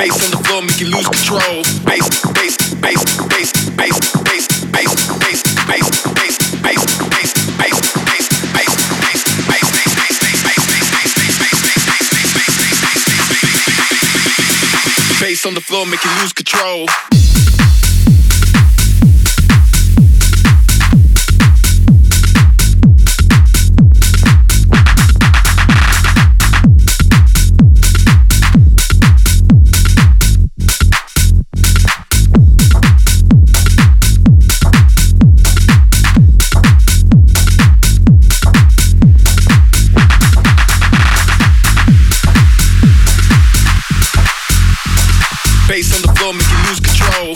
Bass on the floor, make you lose control. Bass, bass, bass, bass, bass. on the floor, make you lose control. bass on the floor, making lose control.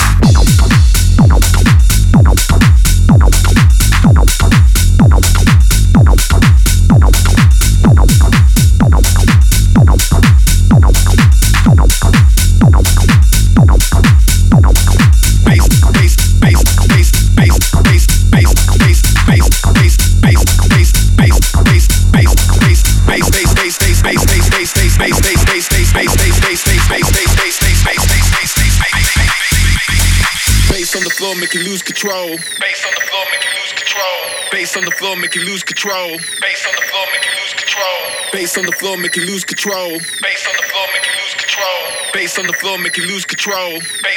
Make you lose control. Bass on the floor, make you lose control. Bass on the floor, make you lose control. Bass on the floor, make you lose control. Bass on the floor, make you lose control. Bass on the floor, make you lose control. Bass on the floor, make you lose control. Bass, bass,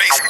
bass,